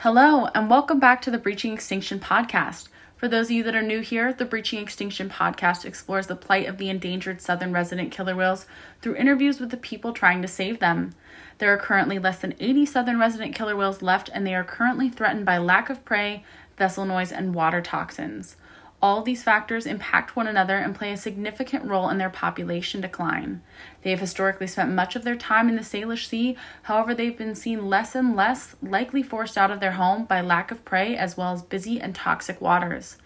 Hello, and welcome back to the Breaching Extinction podcast. For those of you that are new here, the Breaching Extinction podcast explores the plight of the endangered southern resident killer whales through interviews with the people trying to save them. There are currently less than 80 southern resident killer whales left, and they are currently threatened by lack of prey, vessel noise, and water toxins. All these factors impact one another and play a significant role in their population decline. They have historically spent much of their time in the Salish Sea, however, they've been seen less and less, likely forced out of their home by lack of prey as well as busy and toxic waters.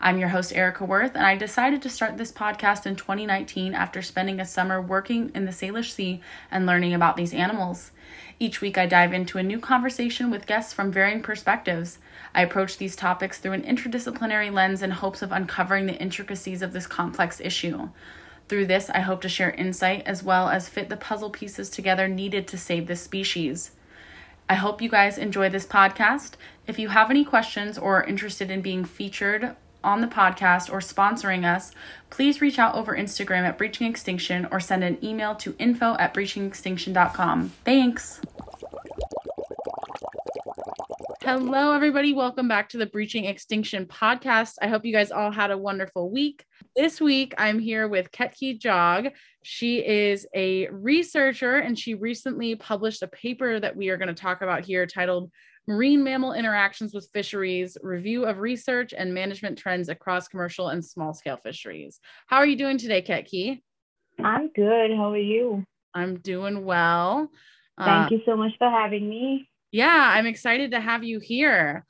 I'm your host, Erica Worth, and I decided to start this podcast in 2019 after spending a summer working in the Salish Sea and learning about these animals. Each week, I dive into a new conversation with guests from varying perspectives. I approach these topics through an interdisciplinary lens in hopes of uncovering the intricacies of this complex issue. Through this, I hope to share insight as well as fit the puzzle pieces together needed to save this species. I hope you guys enjoy this podcast. If you have any questions or are interested in being featured on the podcast or sponsoring us, please reach out over Instagram at Breaching Extinction or send an email to info at breachingextinction.com. Thanks. Hello, everybody. Welcome back to the Breaching Extinction podcast. I hope you guys all had a wonderful week. This week, I'm here with Ketki Jog. She is a researcher and she recently published a paper that we are going to talk about here titled Marine Mammal Interactions with Fisheries Review of Research and Management Trends Across Commercial and Small Scale Fisheries. How are you doing today, Ketki? I'm good. How are you? I'm doing well. Thank uh, you so much for having me. Yeah, I'm excited to have you here.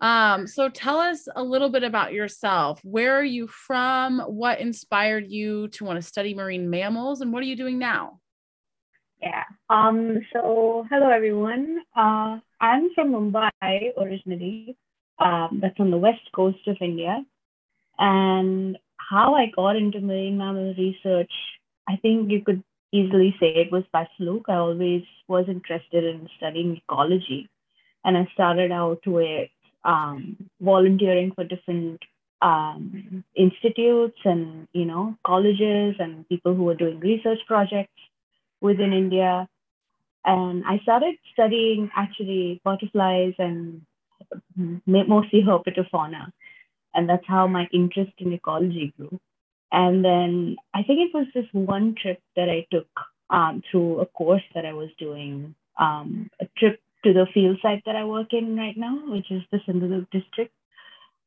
Um, so tell us a little bit about yourself. Where are you from? What inspired you to want to study marine mammals? And what are you doing now? Yeah. Um, so hello everyone. Uh, I'm from Mumbai originally. Um, that's on the west coast of India. And how I got into marine mammal research, I think you could easily say it was by fluke. I always was interested in studying ecology. And I started out with um, volunteering for different um, institutes and, you know, colleges and people who were doing research projects within India. And I started studying actually butterflies and mostly herpetofauna. And that's how my interest in ecology grew. And then I think it was this one trip that I took um, through a course that I was doing, um, a trip to the field site that I work in right now, which is the Sindhudurg district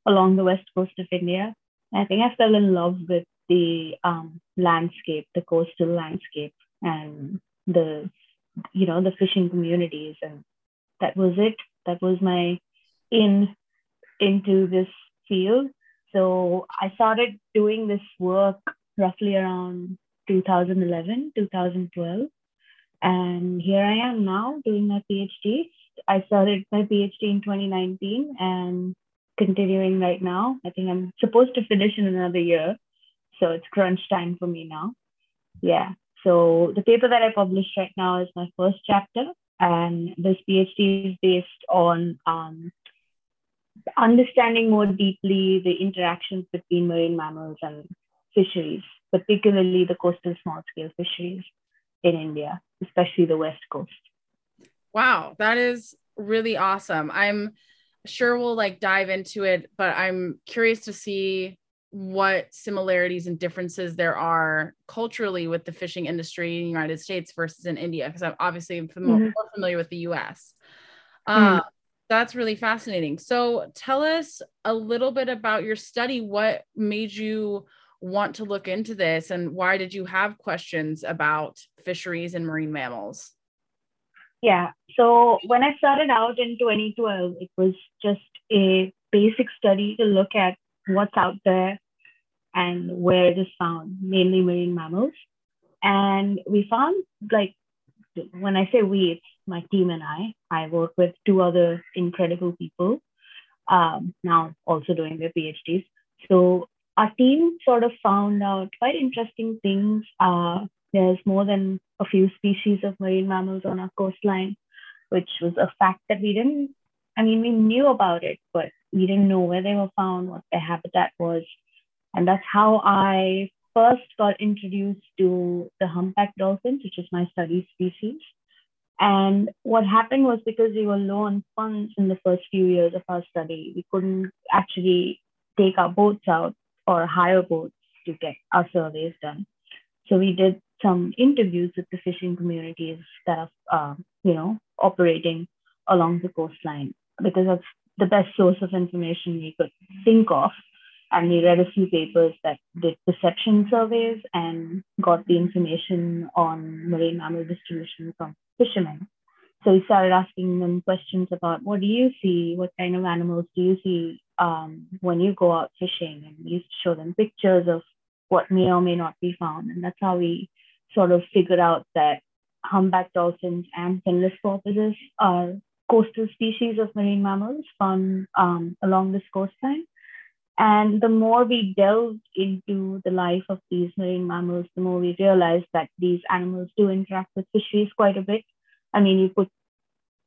along the west coast of India. And I think I fell in love with the um, landscape, the coastal landscape, and the you know the fishing communities, and that was it. That was my in into this field so I started doing this work roughly around 2011, 2012. And here I am now doing my PhD. I started my PhD in 2019 and continuing right now. I think I'm supposed to finish in another year. So it's crunch time for me now. Yeah. So the paper that I published right now is my first chapter. And this PhD is based on um, understanding more deeply the interactions between marine mammals and fisheries, particularly the coastal small scale fisheries in India, especially the West Coast. Wow, that is really awesome. I'm sure we'll like dive into it, but I'm curious to see what similarities and differences there are culturally with the fishing industry in the United States versus in India, because I'm obviously mm-hmm. more familiar with the US. mm-hmm. That's really fascinating. So tell us a little bit about your study. What made you want to look into this and why did you have questions about fisheries and marine mammals? Yeah. So when I started out in 2012, it was just a basic study to look at what's out there and where it is found, mainly marine mammals. And we found like when I say we, it's my team and I. I work with two other incredible people um, now also doing their PhDs. So our team sort of found out quite interesting things. Uh, there's more than a few species of marine mammals on our coastline, which was a fact that we didn't, I mean, we knew about it, but we didn't know where they were found, what their habitat was. And that's how I first got introduced to the humpback dolphins, which is my study species. And what happened was because we were low on funds in the first few years of our study, we couldn't actually take our boats out or hire boats to get our surveys done. So we did some interviews with the fishing communities that are, uh, you know, operating along the coastline because that's the best source of information we could think of. And we read a few papers that did perception surveys and got the information on marine mammal distribution from fishermen. So we started asking them questions about what do you see? What kind of animals do you see um, when you go out fishing? And we used to show them pictures of what may or may not be found. And that's how we sort of figured out that humpback dolphins and finless porpoises are coastal species of marine mammals found um, along this coastline. And the more we delved into the life of these marine mammals, the more we realized that these animals do interact with fisheries quite a bit. I mean, you put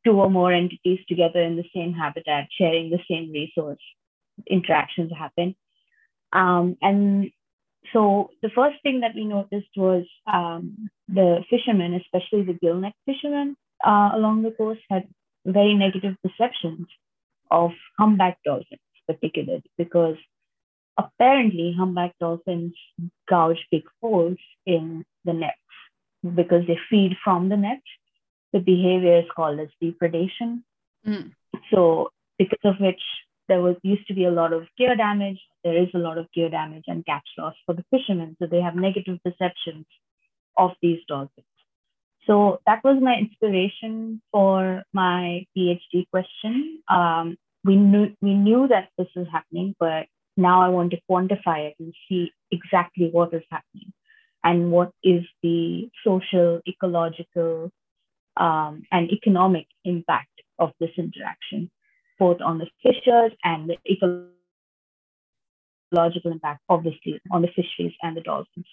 two or more entities together in the same habitat, sharing the same resource, interactions happen. Um, and so the first thing that we noticed was um, the fishermen, especially the gillnet fishermen uh, along the coast, had very negative perceptions of humpback dolphins particularly because apparently humpback dolphins gouge big holes in the nets because they feed from the nets. The behavior is called as depredation. Mm. So because of which there was used to be a lot of gear damage, there is a lot of gear damage and catch loss for the fishermen. So they have negative perceptions of these dolphins. So that was my inspiration for my PhD question. Um, we knew we knew that this is happening, but now I want to quantify it and see exactly what is happening and what is the social, ecological, um, and economic impact of this interaction, both on the fishers and the ecological impact, obviously, on the fisheries and the dolphins.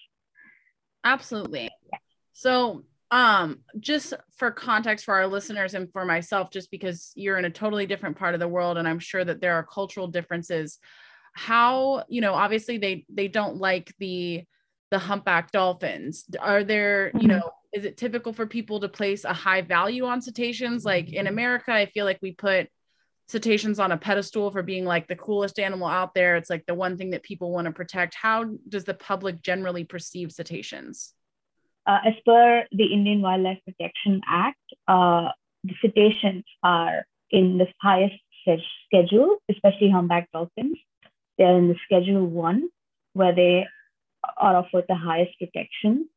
Absolutely. Yeah. So um just for context for our listeners and for myself just because you're in a totally different part of the world and i'm sure that there are cultural differences how you know obviously they they don't like the the humpback dolphins. Are there you mm-hmm. know is it typical for people to place a high value on cetaceans? Like in america i feel like we put cetaceans on a pedestal for being like the coolest animal out there. It's like the one thing that people want to protect. How does the public generally perceive cetaceans uh, as per the Indian Wildlife Protection Act, uh, the cetaceans are in the highest schedule, especially humpback dolphins. They're in the Schedule 1, where they are offered the highest protection.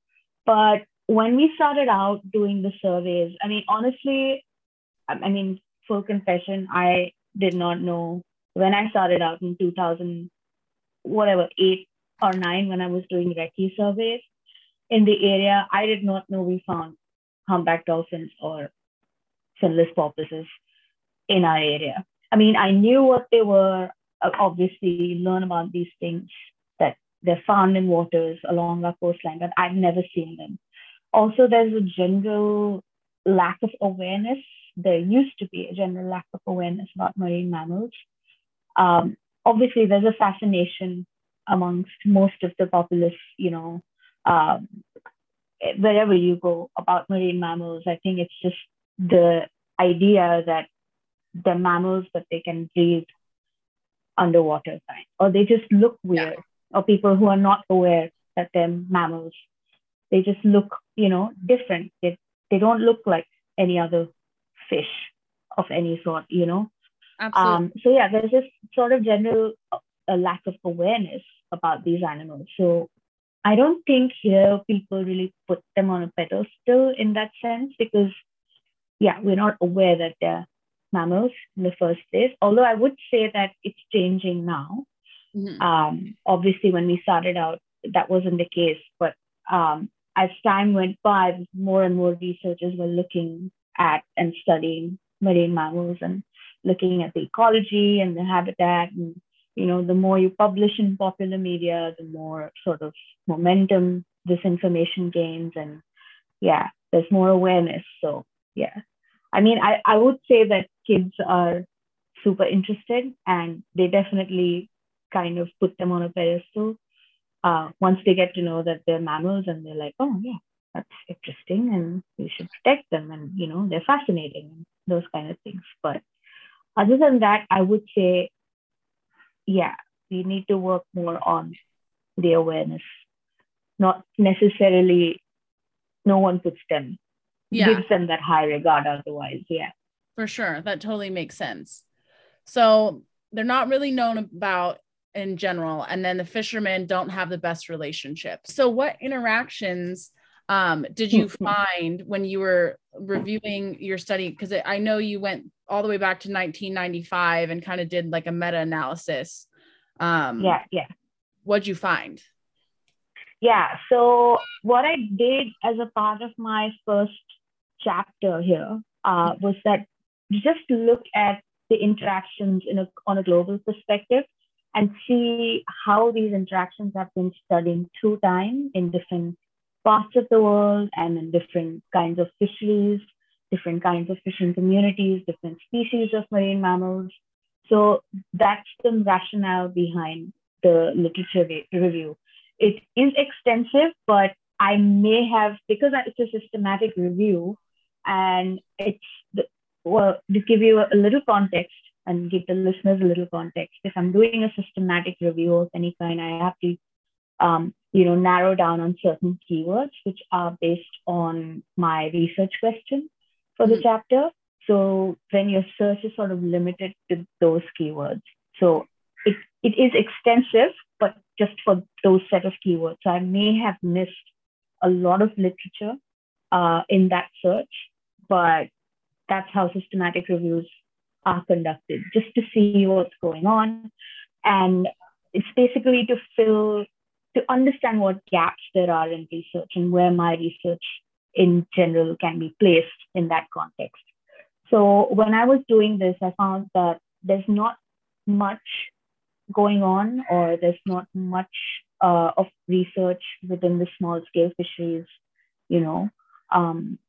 But when we started out doing the surveys, I mean, honestly, I mean, full confession, I did not know when I started out in 2000, whatever, eight or nine, when I was doing recce surveys in the area, I did not know we found humpback dolphins or finless porpoises in our area. I mean, I knew what they were, uh, obviously, learn about these things that they're found in waters along our coastline, but I've never seen them. Also, there's a general lack of awareness. There used to be a general lack of awareness about marine mammals. Um, obviously, there's a fascination amongst most of the populace, you know, um, wherever you go about marine mammals. I think it's just the idea that the mammals that they can breathe underwater, fine, or they just look weird, yeah. or people who are not aware that they're mammals, they just look, you know, different. They they don't look like any other fish of any sort, you know. Absolutely. Um, so yeah, there's this sort of general uh, a lack of awareness about these animals. So I don't think here people really put them on a pedestal in that sense because, yeah, we're not aware that they're mammals in the first place. Although I would say that it's changing now. Mm-hmm. Um, obviously, when we started out, that wasn't the case. But um, as time went by, more and more researchers were looking at and studying marine mammals and looking at the ecology and the habitat. And, you know, the more you publish in popular media, the more sort of momentum this information gains. And yeah, there's more awareness. So, yeah. I mean, I, I would say that kids are super interested and they definitely kind of put them on a pedestal uh, once they get to know that they're mammals and they're like, oh, yeah, that's interesting and we should protect them and, you know, they're fascinating and those kind of things. But other than that, I would say, yeah, we need to work more on the awareness, not necessarily no one puts them, yeah. gives them that high regard otherwise. Yeah. For sure. That totally makes sense. So they're not really known about in general and then the fishermen don't have the best relationship so what interactions um, did you find when you were reviewing your study because i know you went all the way back to 1995 and kind of did like a meta-analysis. Um, yeah yeah. what'd you find? Yeah so what i did as a part of my first chapter here uh, was that just look at the interactions in a, on a global perspective and see how these interactions have been studied through time in different parts of the world and in different kinds of fisheries, different kinds of fishing communities, different species of marine mammals. So that's the rationale behind the literature review. It is extensive, but I may have, because it's a systematic review and it's, the, well, to give you a little context, and give the listeners a little context. If I'm doing a systematic review of any kind, I have to, um, you know, narrow down on certain keywords which are based on my research question for the mm-hmm. chapter. So then your search is sort of limited to those keywords. So it, it is extensive, but just for those set of keywords. So I may have missed a lot of literature uh, in that search, but that's how systematic reviews are conducted just to see what's going on. And it's basically to fill, to understand what gaps there are in research and where my research in general can be placed in that context. So when I was doing this, I found that there's not much going on or there's not much uh, of research within the small scale fisheries, you know, um,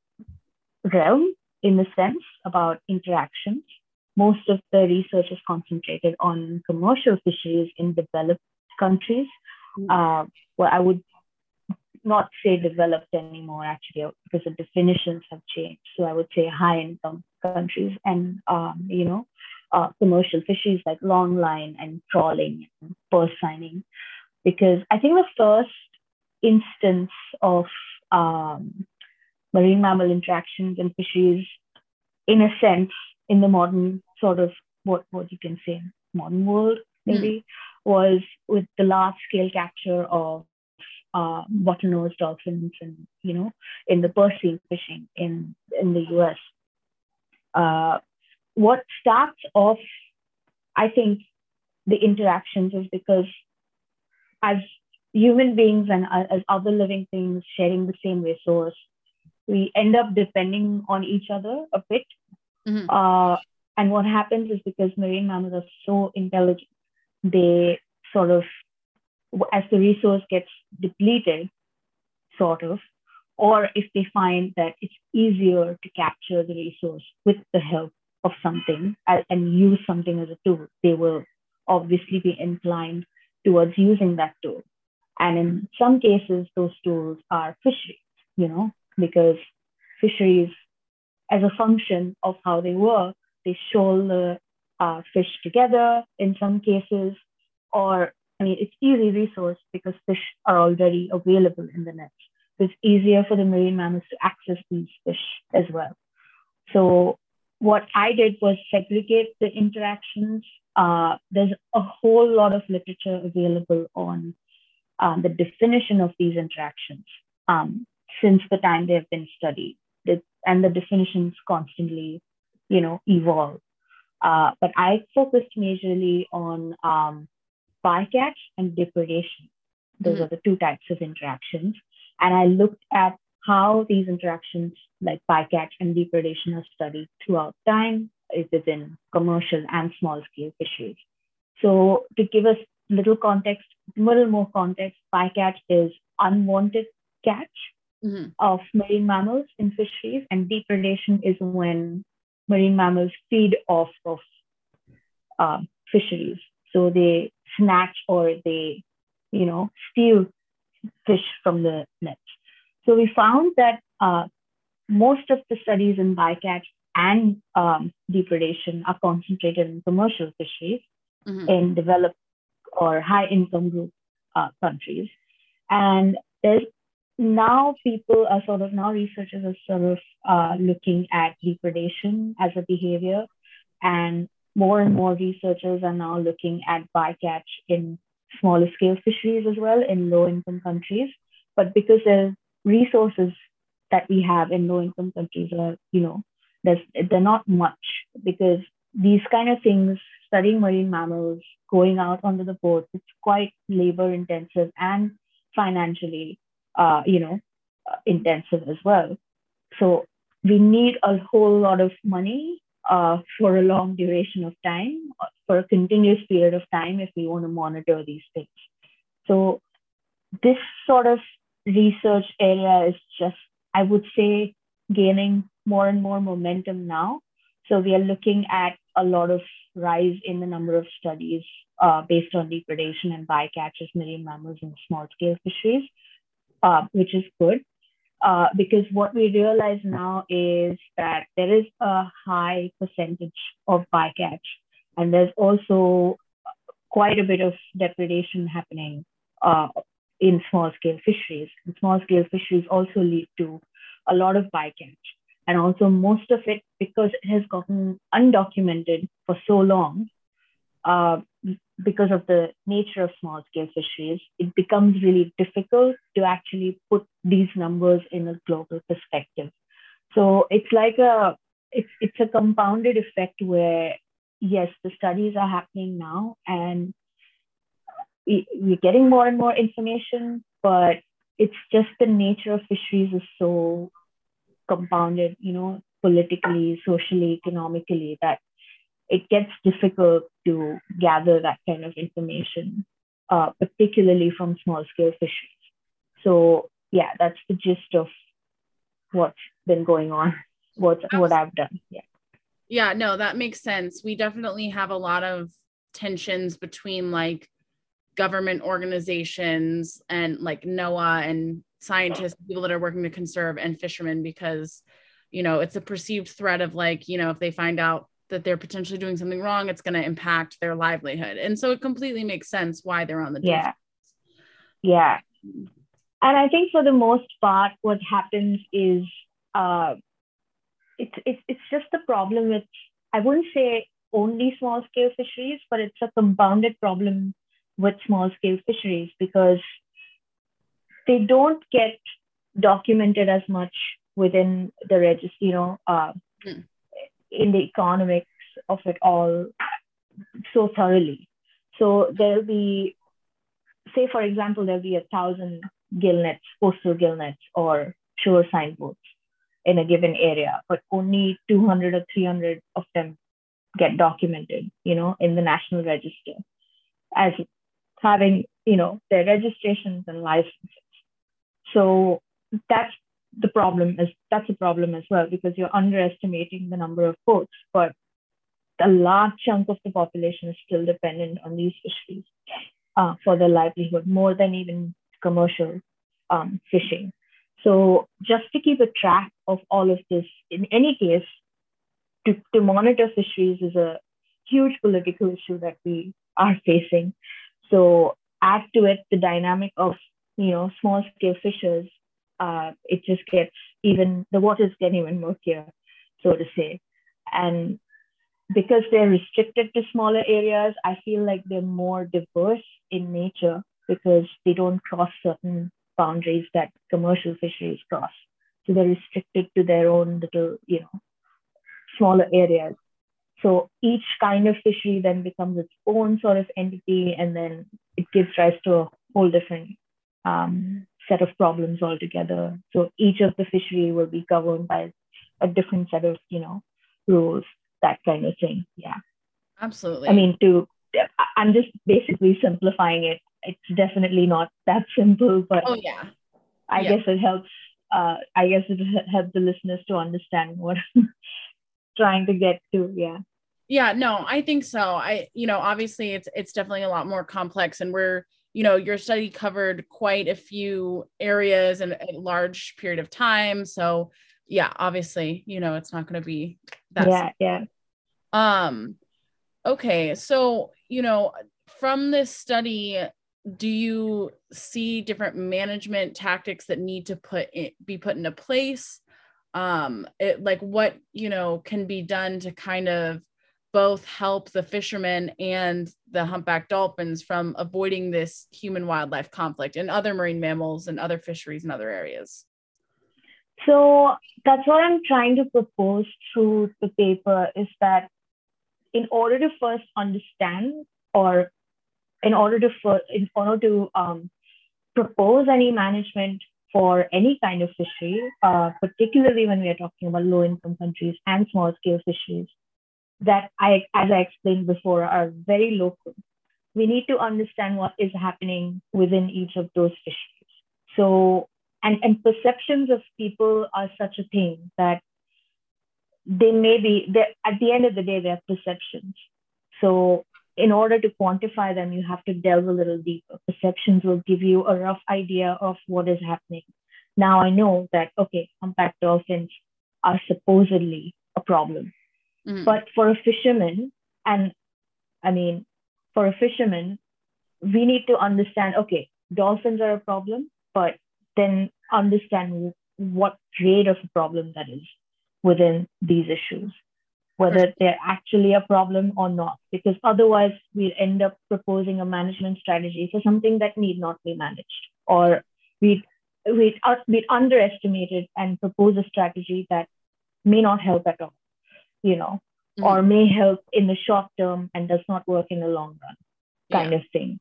realm in the sense about interactions most of the research is concentrated on commercial fisheries in developed countries. Mm. Uh, well, I would not say developed anymore, actually, because the definitions have changed. So I would say high income countries and, um, you know, uh, commercial fisheries like longline and trawling and purse seining. Because I think the first instance of um, marine mammal interactions and fisheries, in a sense, in the modern sort of what what you can say modern world maybe mm. Was with the large scale capture of uh, bottlenose dolphins and you know in the purse seine fishing in in the U.S. Uh, what starts off, I think, the interactions is because as human beings and as other living things sharing the same resource, we end up depending on each other a bit Mm-hmm. Uh, and what happens is because marine mammals are so intelligent, they sort of, as the resource gets depleted, sort of, or if they find that it's easier to capture the resource with the help of something and use something as a tool, they will obviously be inclined towards using that tool. And in some cases, those tools are fisheries, you know, because fisheries as a function of how they work. They shoal the uh, fish together in some cases, or I mean, it's easy resource because fish are already available in the nets. So it's easier for the marine mammals to access these fish as well. So what I did was segregate the interactions. Uh, there's a whole lot of literature available on um, the definition of these interactions um, since the time they have been studied and the definitions constantly, you know, evolve. Uh, but I focused majorly on um, bycatch and depredation. Those mm-hmm. are the two types of interactions. And I looked at how these interactions, like bycatch and depredation, are studied throughout time within commercial and small scale fisheries. So, to give us little context, a little more context, bycatch is unwanted catch mm-hmm. of marine mammals in fisheries, and depredation is when marine mammals feed off of uh, fisheries. So they snatch or they, you know, steal fish from the nets. So we found that uh, most of the studies in bycatch and um, depredation are concentrated in commercial fisheries mm-hmm. in developed or high income group uh, countries. And there's now people are sort of now researchers are sort of uh, looking at depredation as a behavior and more and more researchers are now looking at bycatch in smaller scale fisheries as well in low income countries. But because the resources that we have in low income countries are you know there's they're not much because these kind of things studying marine mammals going out onto the boat it's quite labor intensive and financially uh, you know, uh, intensive as well. So we need a whole lot of money uh, for a long duration of time, uh, for a continuous period of time, if we want to monitor these things. So this sort of research area is just, I would say, gaining more and more momentum now. So we are looking at a lot of rise in the number of studies uh, based on depredation and bycatch of marine mammals in small scale fisheries uh, which is good. Uh, because what we realize now is that there is a high percentage of bycatch, and there's also quite a bit of depredation happening uh, in small scale fisheries. And small scale fisheries also lead to a lot of bycatch. And also, most of it, because it has gotten undocumented for so long, uh, because of the nature of small scale fisheries, it becomes really difficult to actually put these numbers in a global perspective. So it's like a it's it's a compounded effect where yes, the studies are happening now and we, we're getting more and more information, but it's just the nature of fisheries is so compounded, you know, politically, socially, economically, that it gets difficult to gather that kind of information, uh, particularly from small scale fisheries. So yeah, that's the gist of what's been going on, what what I've done. Yeah. Yeah, no, that makes sense. We definitely have a lot of tensions between like government organizations and like NOAA and scientists, people that are working to conserve and fishermen because you know it's a perceived threat of like you know if they find out that they're potentially doing something wrong, it's going to impact their livelihood. And so it completely makes sense why they're on the yeah. Yeah. And I think for the most part, what happens is uh, it's, it's, it's just the problem with, I wouldn't say only small scale fisheries, but it's a compounded problem with small scale fisheries because they don't get documented as much within the register, you know, uh, mm in the economics of it all so thoroughly. So there'll be, say, for example, there'll be a thousand gillnets, coastal gillnets, or shore signboards in a given area, but only 200 or 300 of them get documented, you know, in the National Register as having, you know, their registrations and licenses. So that's the problem is that's a problem as well because you're underestimating the number of boats, but a large chunk of the population is still dependent on these fisheries uh, for their livelihood, more than even commercial um, fishing. So just to keep a track of all of this, in any case, to, to monitor fisheries is a huge political issue that we are facing. So add to it the dynamic of you know small scale fishers uh, it just gets even the waters get even murkier, so to say. And because they're restricted to smaller areas, I feel like they're more diverse in nature because they don't cross certain boundaries that commercial fisheries cross. So they're restricted to their own little, you know, smaller areas. So each kind of fishery then becomes its own sort of entity, and then it gives rise to a whole different um, set of problems altogether. So each of the fishery will be governed by a different set of, you know, rules, that kind of thing. Yeah. Absolutely. I mean, to I'm just basically simplifying it. It's definitely not that simple, but oh yeah, I yeah. guess it helps. Uh, I guess it helps the listeners to understand what I'm trying to get to. Yeah. Yeah. No, I think so. I, you know, obviously it's it's definitely a lot more complex, and we're, you know, your study covered quite a few areas in a large period of time. So yeah, obviously, you know, it's not going to be that. Yeah. Simple. Yeah. Um. Okay. So you know, from this study, do you see different management tactics that need to put in, be put into place um it like what you know can be done to kind of both help the fishermen and the humpback dolphins from avoiding this human wildlife conflict and other marine mammals and other fisheries in other areas. So that's what i'm trying to propose through the paper is that in order to first understand or in order to in order to um, propose any management for any kind of fishery, uh, particularly when we are talking about low income countries and small scale fisheries, that I, as I explained before, are very local. We need to understand what is happening within each of those fisheries. So, and, and perceptions of people are such a thing that they may be, at the end of the day, they're perceptions. So in order to quantify them, you have to delve a little deeper. Perceptions will give you a rough idea of what is happening. Now I know that, okay, humpback dolphins are supposedly a problem. Mm-hmm. But for a fisherman, and I mean, for a fisherman, we need to understand, okay, dolphins are a problem, but then understand what grade of a problem that is within these issues. Whether they're actually a problem or not, because otherwise we'll end up proposing a management strategy for something that need not be managed, or we'd, we'd, uh, we'd underestimate it and propose a strategy that may not help at all, you know, mm-hmm. or may help in the short term and does not work in the long run, kind yeah. of thing.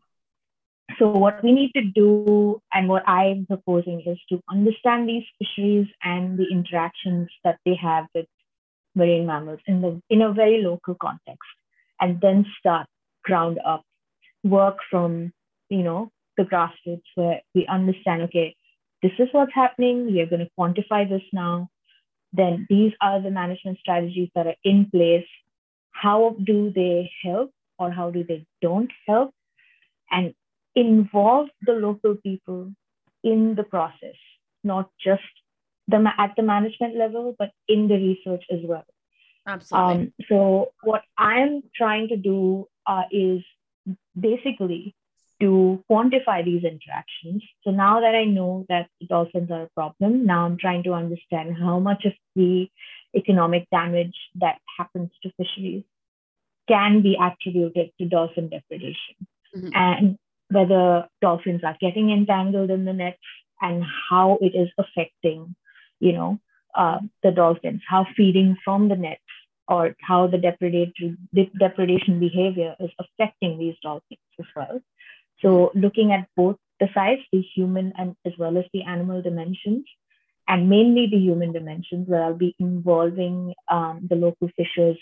So, what we need to do, and what I'm proposing, is to understand these fisheries and the interactions that they have with marine mammals in the in a very local context and then start ground up work from you know the grassroots where we understand okay this is what's happening we are going to quantify this now then these are the management strategies that are in place how do they help or how do they don't help and involve the local people in the process not just the at the management level, but in the research as well. Absolutely. Um, so what I'm trying to do uh, is basically to quantify these interactions. So now that I know that dolphins are a problem, now I'm trying to understand how much of the economic damage that happens to fisheries can be attributed to dolphin depredation mm-hmm. and whether dolphins are getting entangled in the nets and how it is affecting you know, uh, the dolphins, how feeding from the nets or how the depredatory depredation behavior is affecting these dolphins as well. So looking at both the size, the human and as well as the animal dimensions, and mainly the human dimensions, where I'll be involving um, the local fishers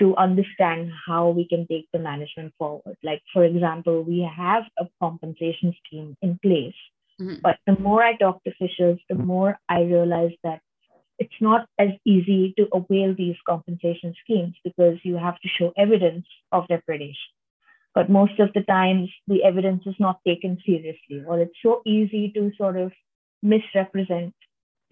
to understand how we can take the management forward. Like, for example, we have a compensation scheme in place Mm-hmm. But the more I talk to fishers, the more I realize that it's not as easy to avail these compensation schemes because you have to show evidence of depredation. But most of the times, the evidence is not taken seriously, or it's so easy to sort of misrepresent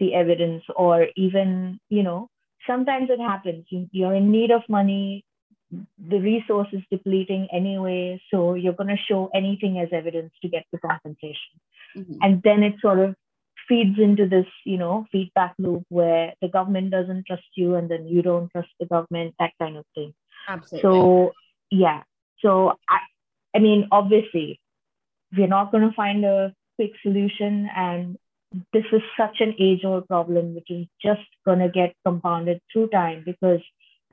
the evidence, or even, you know, sometimes it happens. You're in need of money, the resource is depleting anyway, so you're going to show anything as evidence to get the compensation. Mm-hmm. And then it sort of feeds into this, you know, feedback loop where the government doesn't trust you and then you don't trust the government, that kind of thing. Absolutely. So, yeah. So, I, I mean, obviously, we're not going to find a quick solution. And this is such an age old problem, which is just going to get compounded through time because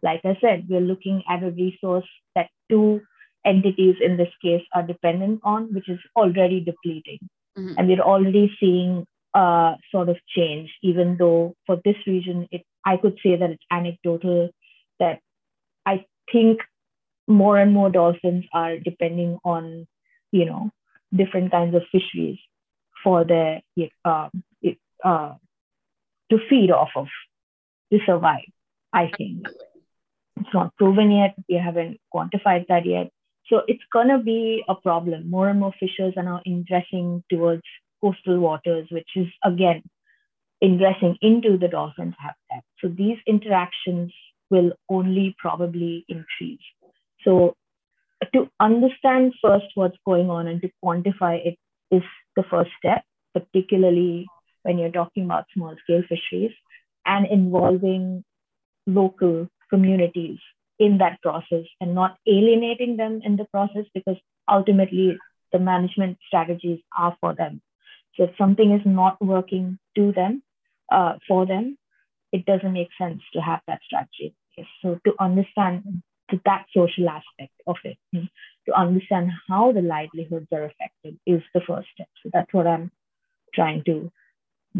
like I said, we're looking at a resource that two entities in this case are dependent on, which is already depleting. Mm-hmm. And we're already seeing a sort of change, even though for this region, it I could say that it's anecdotal, that I think more and more dolphins are depending on, you know, different kinds of fisheries for their um, uh, to feed off of to survive. I think it's not proven yet. We haven't quantified that yet. So it's gonna be a problem. More and more fishers are now ingressing towards coastal waters, which is again ingressing into the dolphin's habitat. So these interactions will only probably increase. So to understand first what's going on and to quantify it is the first step, particularly when you're talking about small scale fisheries and involving local communities in that process and not alienating them in the process because ultimately the management strategies are for them. So if something is not working to them, uh, for them, it doesn't make sense to have that strategy. So to understand that social aspect of it, hmm, to understand how the livelihoods are affected is the first step. So that's what I'm trying to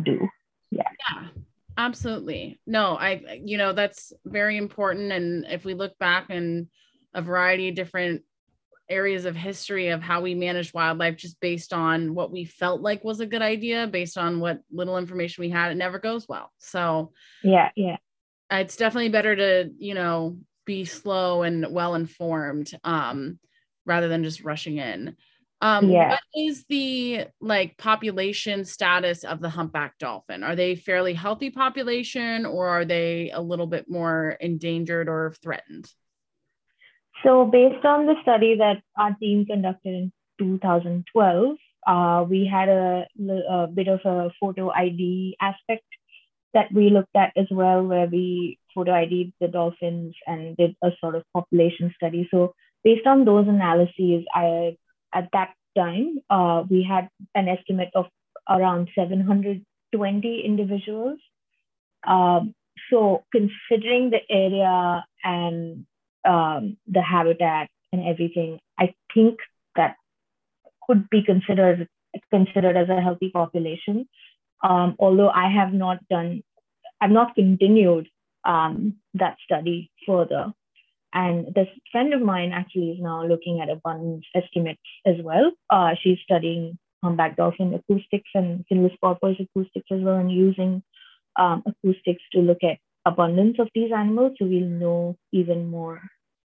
do. Yeah. Yeah. Absolutely. No, I, you know, that's very important. And if we look back in a variety of different areas of history of how we managed wildlife just based on what we felt like was a good idea, based on what little information we had, it never goes well. So, yeah, yeah. It's definitely better to, you know, be slow and well informed um, rather than just rushing in. Um, yeah. What is the like population status of the humpback dolphin? Are they fairly healthy population, or are they a little bit more endangered or threatened? So, based on the study that our team conducted in 2012, uh, we had a, a bit of a photo ID aspect that we looked at as well, where we photo ID'd the dolphins and did a sort of population study. So, based on those analyses, I at that time, uh, we had an estimate of around 720 individuals. Um, so considering the area and um, the habitat and everything, I think that could be considered considered as a healthy population. Um, although I have not done, I've not continued um, that study further. And this friend of mine actually is now looking at abundance estimates as well. Uh, she's studying humpback dolphin acoustics and finless porpoise acoustics as well, and using um, acoustics to look at abundance of these animals. So we'll know even more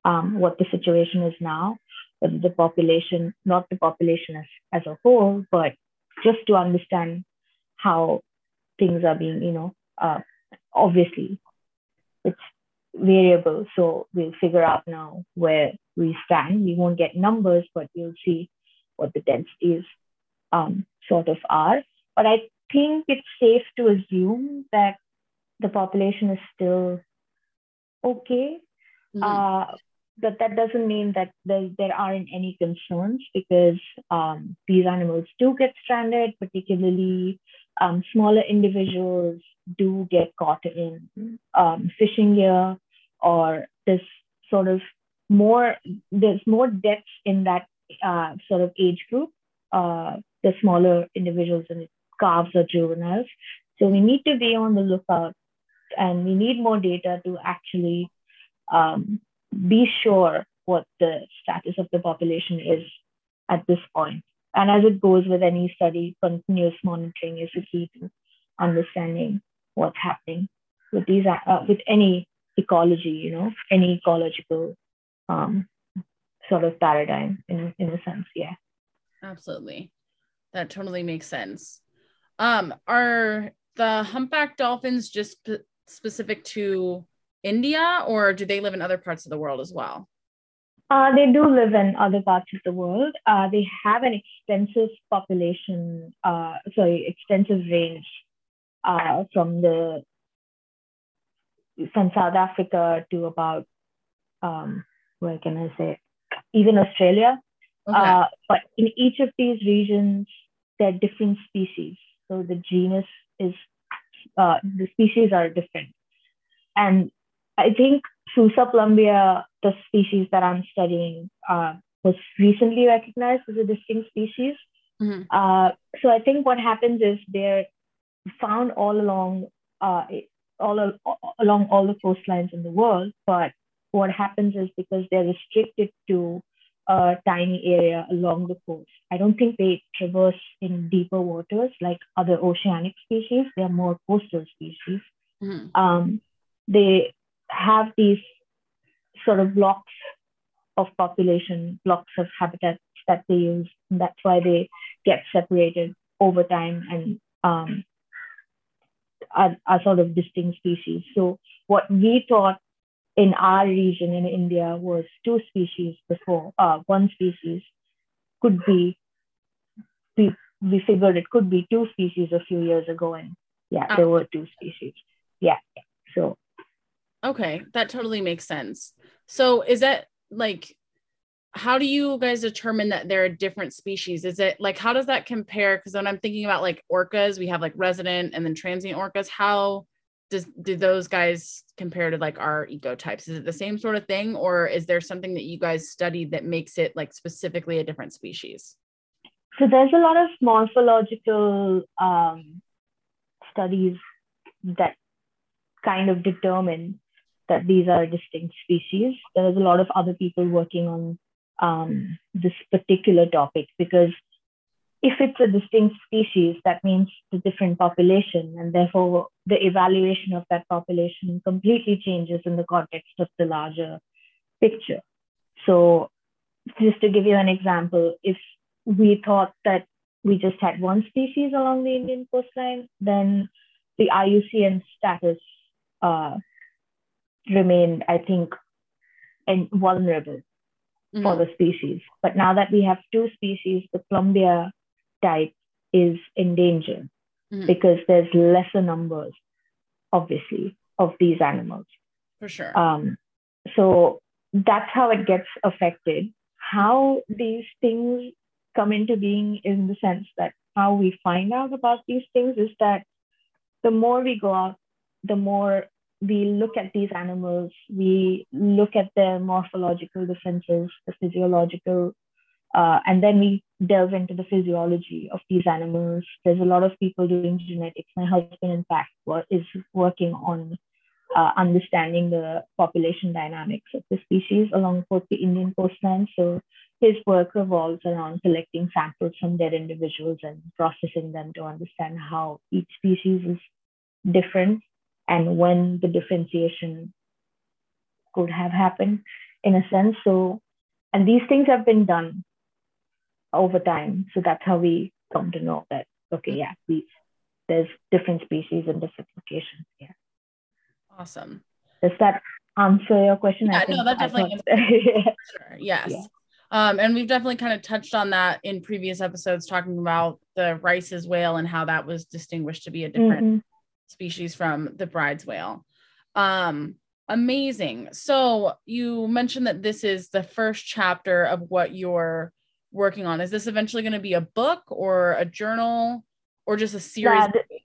um, what the situation is now, whether the population, not the population as, as a whole, but just to understand how things are being, you know, uh, obviously it's variable. So we'll figure out now where we stand. We won't get numbers, but we'll see what the densities um, sort of are. But I think it's safe to assume that the population is still okay. Mm-hmm. Uh, but that doesn't mean that there, there aren't any concerns because um, these animals do get stranded, particularly um, smaller individuals do get caught in um, fishing gear or this sort of more there's more depth in that uh, sort of age group uh, the smaller individuals and calves or juveniles. So we need to be on the lookout and we need more data to actually um, be sure what the status of the population is at this point and as it goes with any study continuous monitoring is the key to understanding what's happening with these uh, with any ecology, you know, any ecological um, sort of paradigm in, in a sense. Yeah. Absolutely. That totally makes sense. Um, are the humpback dolphins just p- specific to India or do they live in other parts of the world as well? Uh, they do live in other parts of the world. Uh, they have an extensive population, uh, sorry, extensive range uh, from the from South Africa to about um, where can I say even Australia. Okay. Uh, but in each of these regions, there are different species. So the genus is uh, the species are different, and I think Sousa plumbea, the species that I'm studying, uh, was recently recognized as a distinct species. Mm-hmm. Uh, so I think what happens is they're found all along uh, all, along all the coastlines in the world, but what happens is because they're restricted to a tiny area along the coast. I don't think they traverse in deeper waters like other oceanic species. They're more coastal species. Mm-hmm. Um, they have these sort of blocks of population, blocks of habitats that they use. And that's why they get separated over time and um, are, are sort of distinct species. So what we thought in our region in India was two species before, uh, one species could be, we, we figured it could be two species a few years ago. And yeah, there were two species. Yeah. So. Okay, that totally makes sense. So is that like, how do you guys determine that they're a different species? Is it like, how does that compare? Because when I'm thinking about like orcas, we have like resident and then transient orcas. How does do those guys compare to like our ecotypes? Is it the same sort of thing, or is there something that you guys studied that makes it like specifically a different species? So there's a lot of morphological um, studies that kind of determine that these are distinct species. There is a lot of other people working on um, this particular topic because if it's a distinct species, that means the different population, and therefore the evaluation of that population completely changes in the context of the larger picture. So, just to give you an example, if we thought that we just had one species along the Indian coastline, then the IUCN status uh, remained, I think, vulnerable mm-hmm. for the species. But now that we have two species, the Plumbea type is in danger mm-hmm. because there's lesser numbers, obviously, of these animals. For sure. Um, so that's how it gets affected. How these things come into being in the sense that how we find out about these things is that the more we go out, the more we look at these animals, we look at their morphological differences, the physiological uh, and then we delve into the physiology of these animals. There's a lot of people doing genetics. My husband, in fact, is working on uh, understanding the population dynamics of the species along both the Indian coastline. So his work revolves around collecting samples from dead individuals and processing them to understand how each species is different and when the differentiation could have happened in a sense. So, and these things have been done over time. So that's how we come to know that, okay, yeah, these, there's different species and different locations. Yeah. Awesome. Does that answer your question? Yeah, no, that definitely yeah. Sure. Yes. Yeah. Um, and we've definitely kind of touched on that in previous episodes, talking about the Rice's whale and how that was distinguished to be a different mm-hmm. Species from the Bryde's whale. Um, amazing. So you mentioned that this is the first chapter of what you're working on? Is this eventually going to be a book or a journal or just a series? Yeah,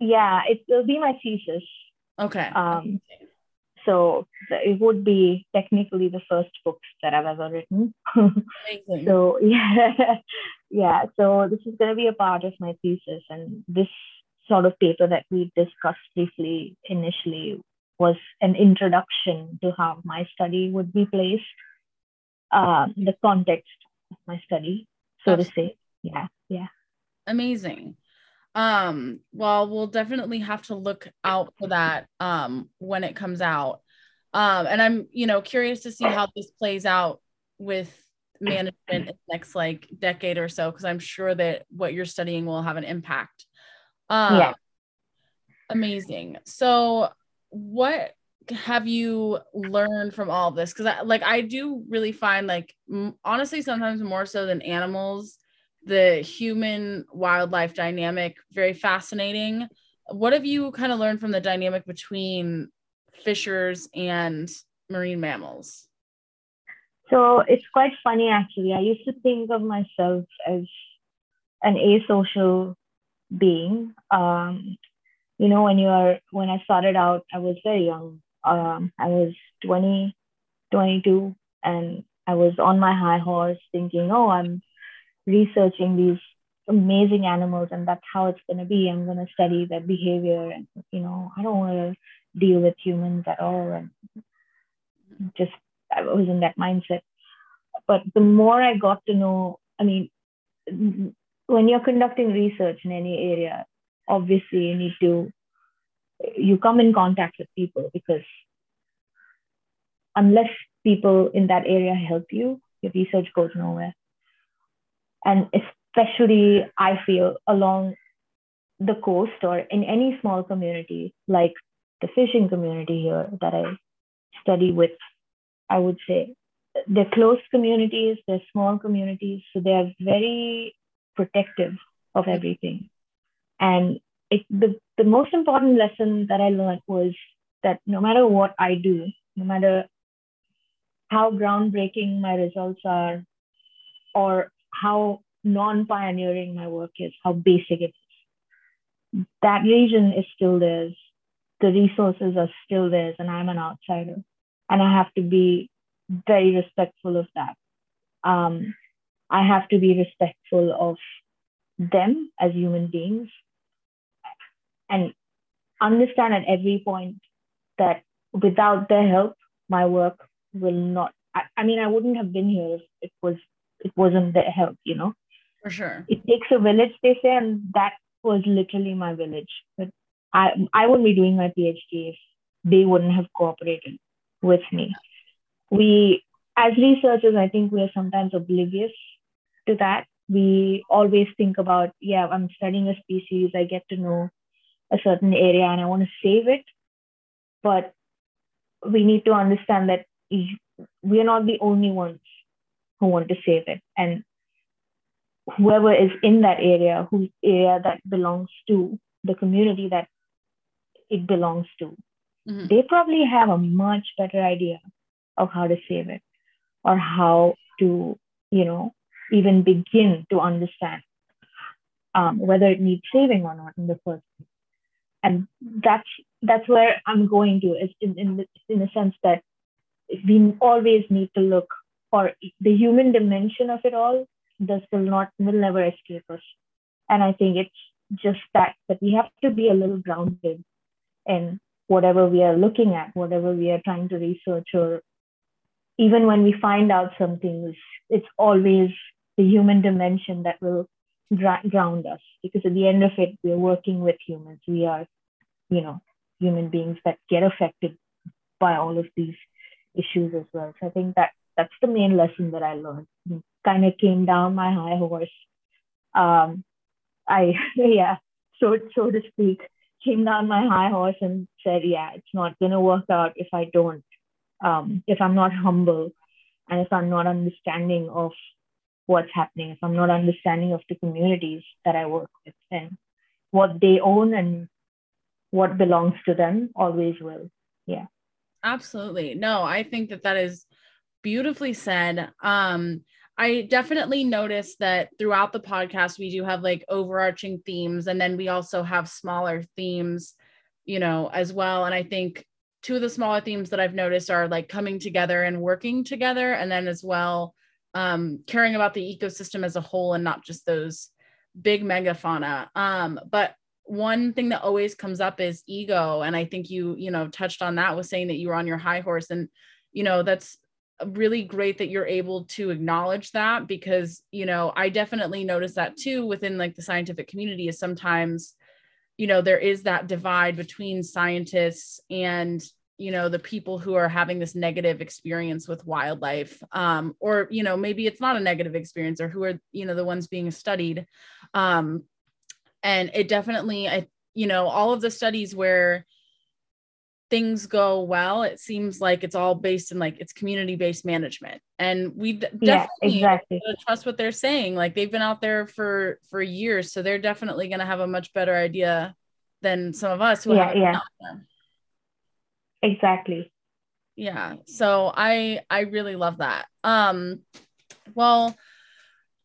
yeah it will be my thesis. Okay. Um, so it would be technically the first books that I've ever written. so yeah, yeah. So this is going to be a part of my thesis, and this sort of paper that we discussed briefly initially was an introduction to how my study would be placed, uh, the context of my study, so Absolutely. to say. Yeah, yeah. Amazing. Um, well, we'll definitely have to look out for that um when it comes out. Um, and I'm, you know, curious to see how this plays out with management in the next like decade or so, because I'm sure that what you're studying will have an impact. Um, yeah. Amazing. So, what have you learned from all this because I, like i do really find like m- honestly sometimes more so than animals the human wildlife dynamic very fascinating what have you kind of learned from the dynamic between fishers and marine mammals so it's quite funny actually i used to think of myself as an asocial being um, you know when you are when i started out i was very young um, I was 20, 22, and I was on my high horse thinking, oh, I'm researching these amazing animals and that's how it's going to be. I'm going to study their behavior and, you know, I don't want to deal with humans at all. And just, I was in that mindset. But the more I got to know, I mean, when you're conducting research in any area, obviously you need to, you come in contact with people because unless people in that area help you, your research goes nowhere. And especially, I feel along the coast or in any small community, like the fishing community here that I study with, I would say they're close communities, they're small communities, so they are very protective of everything. And it, the, the most important lesson that I learned was that no matter what I do, no matter how groundbreaking my results are, or how non pioneering my work is, how basic it is, that region is still theirs. The resources are still theirs, and I'm an outsider. And I have to be very respectful of that. Um, I have to be respectful of them as human beings and understand at every point that without their help, my work will not. I, I mean, I wouldn't have been here if it was it wasn't their help, you know. For sure. It takes a village, they say, and that was literally my village. But I I wouldn't be doing my PhD if they wouldn't have cooperated with me we as researchers i think we are sometimes oblivious to that we always think about yeah i'm studying a species i get to know a certain area and i want to save it but we need to understand that we are not the only ones who want to save it and whoever is in that area whose area that belongs to the community that it belongs to mm-hmm. they probably have a much better idea of how to save it or how to, you know, even begin to understand um, whether it needs saving or not in the first place. And that's that's where I'm going to is in in the, in the sense that we always need to look for the human dimension of it all This will not will never escape us. And I think it's just that that we have to be a little grounded in whatever we are looking at, whatever we are trying to research or even when we find out something, it's always the human dimension that will ground us because at the end of it, we're working with humans. We are, you know, human beings that get affected by all of these issues as well. So I think that that's the main lesson that I learned. Kind of came down my high horse. Um, I yeah, so so to speak, came down my high horse and said, yeah, it's not gonna work out if I don't um, if I'm not humble and if I'm not understanding of what's happening, if I'm not understanding of the communities that I work with and what they own and what belongs to them, always will. Yeah. Absolutely. No, I think that that is beautifully said. Um, I definitely noticed that throughout the podcast, we do have like overarching themes, and then we also have smaller themes, you know, as well. And I think two of the smaller themes that I've noticed are like coming together and working together, and then as well um, caring about the ecosystem as a whole and not just those big megafauna. Um, but one thing that always comes up is ego, and I think you you know touched on that with saying that you were on your high horse, and you know that's really great that you're able to acknowledge that because you know I definitely notice that too within like the scientific community is sometimes you know there is that divide between scientists and you know the people who are having this negative experience with wildlife um, or you know maybe it's not a negative experience or who are you know the ones being studied um, and it definitely i you know all of the studies where things go well it seems like it's all based in like it's community based management and we d- yeah, definitely exactly. trust what they're saying like they've been out there for for years so they're definitely going to have a much better idea than some of us who yeah, yeah. Exactly yeah so i i really love that um well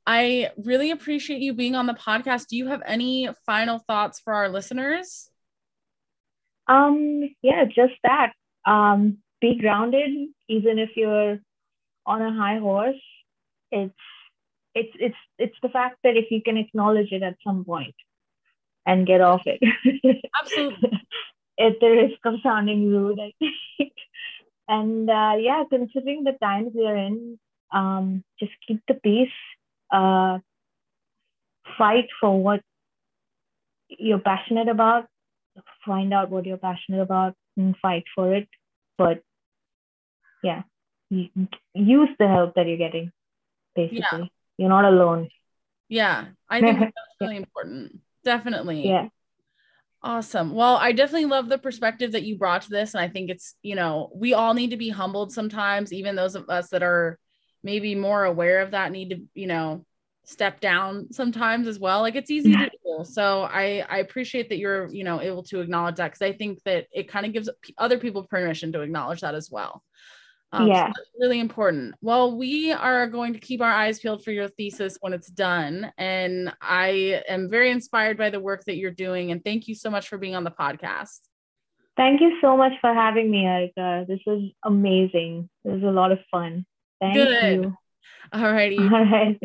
i really appreciate you being on the podcast do you have any final thoughts for our listeners um, yeah, just that. um, be grounded, even if you're on a high horse. It's it's it's it's the fact that if you can acknowledge it at some point and get off it. Absolutely. At the risk of sounding rude, I think. and uh, yeah, considering the times we are in, um, just keep the peace. Uh, fight for what you're passionate about. Find out what you're passionate about and fight for it. But yeah, use the help that you're getting. Basically, yeah. you're not alone. Yeah, I think that's really important. Definitely. Yeah. Awesome. Well, I definitely love the perspective that you brought to this. And I think it's, you know, we all need to be humbled sometimes, even those of us that are maybe more aware of that need to, you know, step down sometimes as well. Like it's easy to do. So I, I appreciate that you're, you know, able to acknowledge that because I think that it kind of gives other people permission to acknowledge that as well. Um, yeah. So really important. Well, we are going to keep our eyes peeled for your thesis when it's done. And I am very inspired by the work that you're doing. And thank you so much for being on the podcast. Thank you so much for having me, Erica. This was amazing. It was a lot of fun. Thank Good. you. All righty. All right.